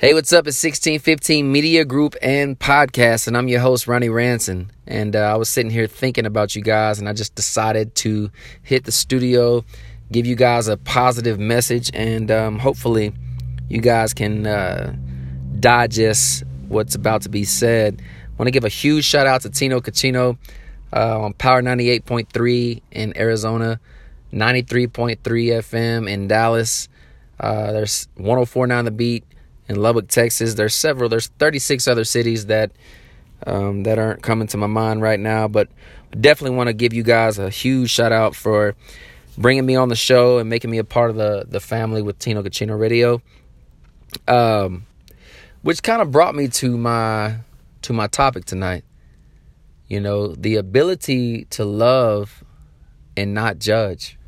Hey, what's up? It's 1615 Media Group and Podcast, and I'm your host, Ronnie Ranson. And uh, I was sitting here thinking about you guys, and I just decided to hit the studio, give you guys a positive message, and um, hopefully you guys can uh, digest what's about to be said. I want to give a huge shout out to Tino Cochino uh, on Power 98.3 in Arizona, 93.3 FM in Dallas. Uh, there's 104.9 The Beat in Lubbock, Texas. There's several. There's 36 other cities that um, that aren't coming to my mind right now, but definitely want to give you guys a huge shout out for bringing me on the show and making me a part of the the family with Tino Cochino Radio. Um, which kind of brought me to my to my topic tonight. You know, the ability to love and not judge.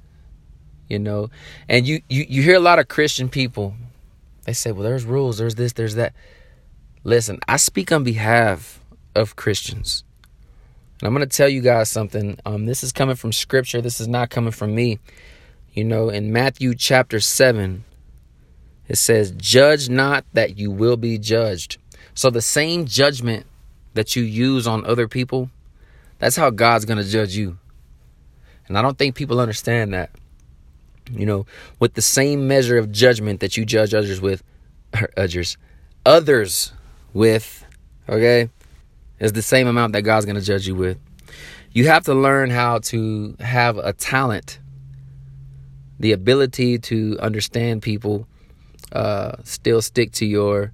You know, and you you you hear a lot of Christian people they say, well, there's rules, there's this, there's that. Listen, I speak on behalf of Christians. And I'm going to tell you guys something. Um, this is coming from scripture. This is not coming from me. You know, in Matthew chapter 7, it says, Judge not that you will be judged. So the same judgment that you use on other people, that's how God's going to judge you. And I don't think people understand that. You know, with the same measure of judgment that you judge others with, others, others with, okay, is the same amount that God's going to judge you with. You have to learn how to have a talent, the ability to understand people, uh, still stick to your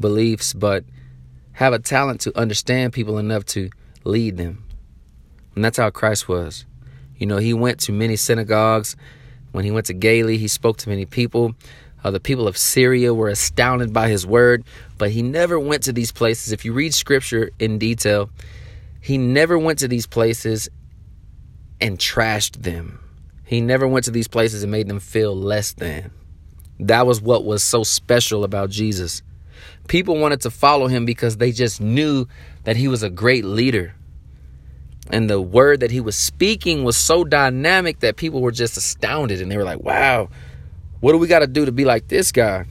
beliefs, but have a talent to understand people enough to lead them. And that's how Christ was. You know, he went to many synagogues when he went to Galilee, he spoke to many people. Uh, the people of Syria were astounded by his word, but he never went to these places. If you read scripture in detail, he never went to these places and trashed them. He never went to these places and made them feel less than. That was what was so special about Jesus. People wanted to follow him because they just knew that he was a great leader and the word that he was speaking was so dynamic that people were just astounded and they were like, wow, what do we got to do to be like this guy?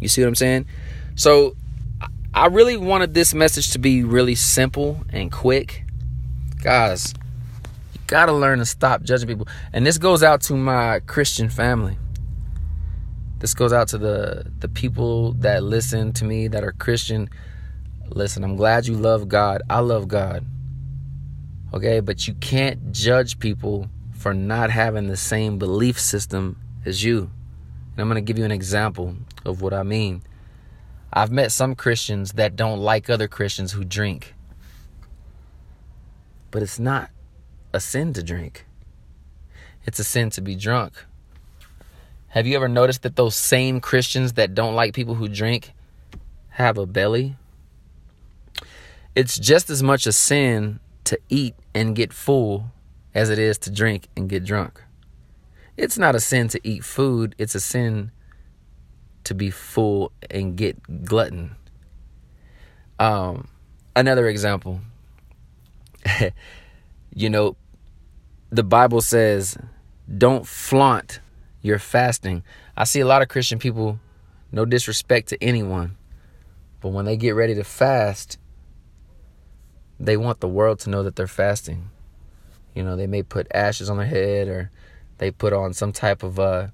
You see what I'm saying? So I really wanted this message to be really simple and quick. Guys, you got to learn to stop judging people. And this goes out to my Christian family. This goes out to the the people that listen to me that are Christian. Listen, I'm glad you love God. I love God. Okay, but you can't judge people for not having the same belief system as you. And I'm going to give you an example of what I mean. I've met some Christians that don't like other Christians who drink. But it's not a sin to drink, it's a sin to be drunk. Have you ever noticed that those same Christians that don't like people who drink have a belly? It's just as much a sin to eat and get full as it is to drink and get drunk. It's not a sin to eat food, it's a sin to be full and get glutton. Um, another example. you know, the Bible says, don't flaunt your fasting. I see a lot of Christian people, no disrespect to anyone, but when they get ready to fast, they want the world to know that they're fasting. You know, they may put ashes on their head or they put on some type of uh,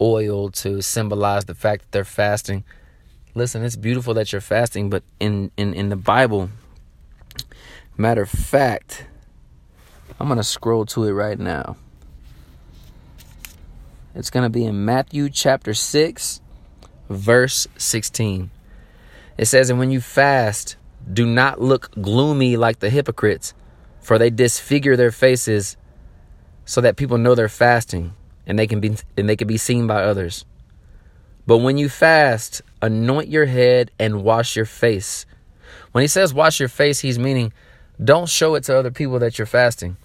oil to symbolize the fact that they're fasting. Listen, it's beautiful that you're fasting, but in, in, in the Bible, matter of fact, I'm going to scroll to it right now. It's going to be in Matthew chapter 6, verse 16. It says, And when you fast, do not look gloomy like the hypocrites, for they disfigure their faces so that people know they're fasting and they can be and they can be seen by others. But when you fast, anoint your head and wash your face. When he says wash your face, he's meaning don't show it to other people that you're fasting.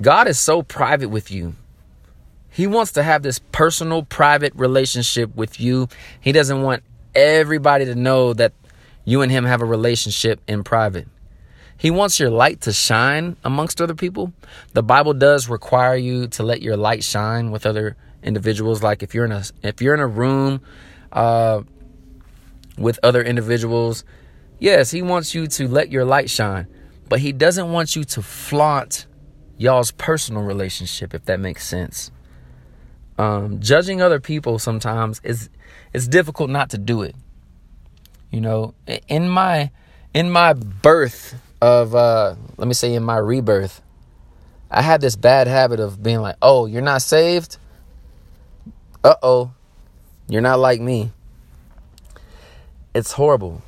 God is so private with you. He wants to have this personal, private relationship with you. He doesn't want everybody to know that you and him have a relationship in private. He wants your light to shine amongst other people. The Bible does require you to let your light shine with other individuals. Like if you're in a if you're in a room uh, with other individuals. Yes, he wants you to let your light shine, but he doesn't want you to flaunt y'all's personal relationship, if that makes sense. Um, judging other people sometimes is it's difficult not to do it. You know, in my in my birth of uh let me say in my rebirth, I had this bad habit of being like, "Oh, you're not saved? Uh-oh. You're not like me." It's horrible.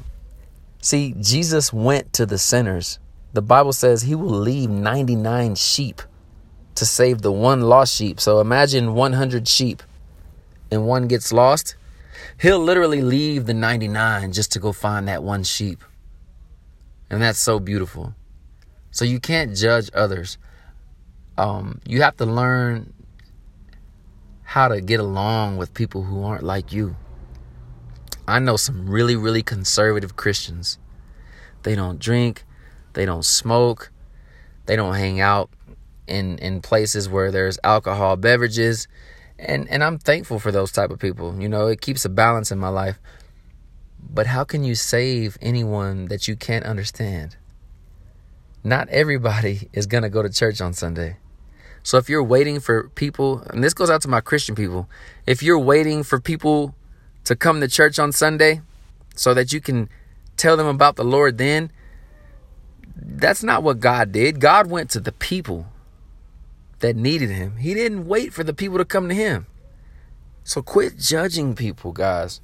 See, Jesus went to the sinners. The Bible says he will leave 99 sheep to save the one lost sheep. So imagine 100 sheep and one gets lost. He'll literally leave the 99 just to go find that one sheep. And that's so beautiful. So you can't judge others. Um, you have to learn how to get along with people who aren't like you. I know some really, really conservative Christians. They don't drink, they don't smoke, they don't hang out in in places where there's alcohol beverages. And and I'm thankful for those type of people. You know, it keeps a balance in my life. But how can you save anyone that you can't understand? Not everybody is going to go to church on Sunday. So if you're waiting for people, and this goes out to my Christian people, if you're waiting for people to come to church on Sunday so that you can tell them about the Lord then, that's not what God did. God went to the people that needed him. He didn't wait for the people to come to him. So quit judging people, guys.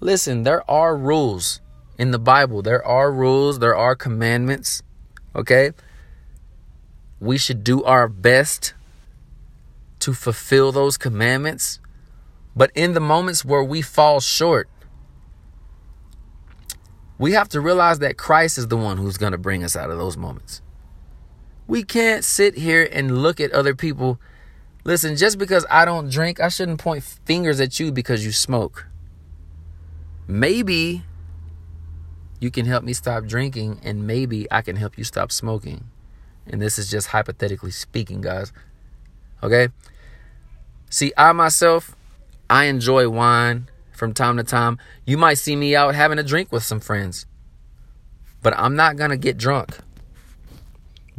Listen, there are rules in the Bible. There are rules, there are commandments, okay? We should do our best to fulfill those commandments but in the moments where we fall short, we have to realize that Christ is the one who's going to bring us out of those moments. We can't sit here and look at other people. Listen, just because I don't drink, I shouldn't point fingers at you because you smoke. Maybe you can help me stop drinking, and maybe I can help you stop smoking. And this is just hypothetically speaking, guys. Okay? See, I myself, I enjoy wine from time to time. You might see me out having a drink with some friends, but I'm not going to get drunk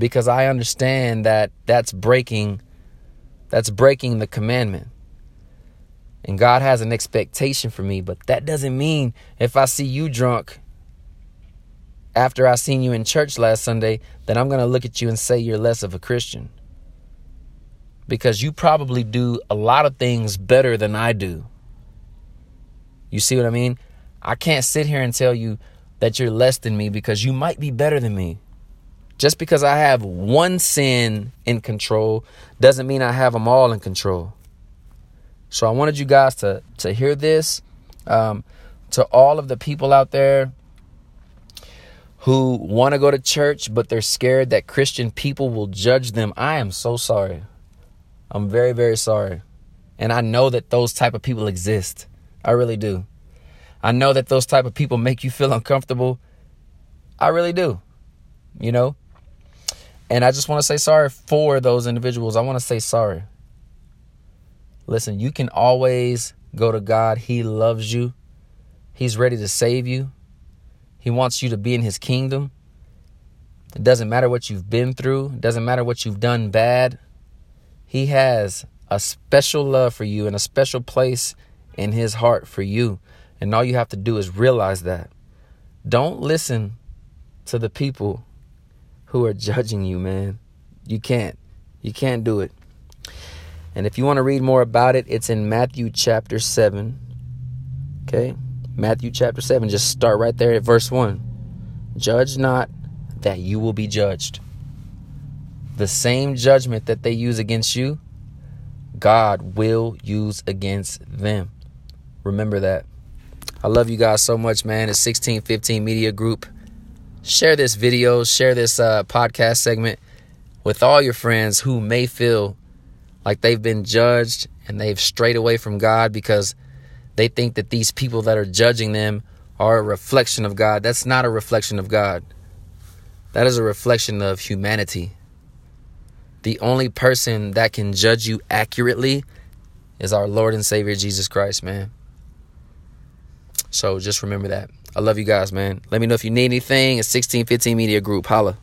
because I understand that that's breaking that's breaking the commandment. And God has an expectation for me, but that doesn't mean if I see you drunk after I seen you in church last Sunday that I'm going to look at you and say you're less of a Christian because you probably do a lot of things better than I do. You see what I mean? I can't sit here and tell you that you're less than me because you might be better than me. Just because I have one sin in control doesn't mean I have them all in control. So I wanted you guys to to hear this. Um, to all of the people out there who want to go to church but they're scared that Christian people will judge them, I am so sorry. I'm very, very sorry. And I know that those type of people exist. I really do. I know that those type of people make you feel uncomfortable. I really do. You know? And I just want to say sorry for those individuals. I want to say sorry. Listen, you can always go to God. He loves you. He's ready to save you. He wants you to be in his kingdom. It doesn't matter what you've been through. It doesn't matter what you've done bad. He has a special love for you and a special place in his heart for you. And all you have to do is realize that. Don't listen to the people who are judging you, man. You can't. You can't do it. And if you want to read more about it, it's in Matthew chapter 7. Okay? Matthew chapter 7. Just start right there at verse 1. Judge not that you will be judged. The same judgment that they use against you, God will use against them. Remember that. I love you guys so much, man. It's 1615 Media Group. Share this video, share this uh, podcast segment with all your friends who may feel like they've been judged and they've strayed away from God because they think that these people that are judging them are a reflection of God. That's not a reflection of God. That is a reflection of humanity. The only person that can judge you accurately is our Lord and Savior Jesus Christ, man. So just remember that. I love you guys, man. Let me know if you need anything. It's 1615 Media Group. Holla.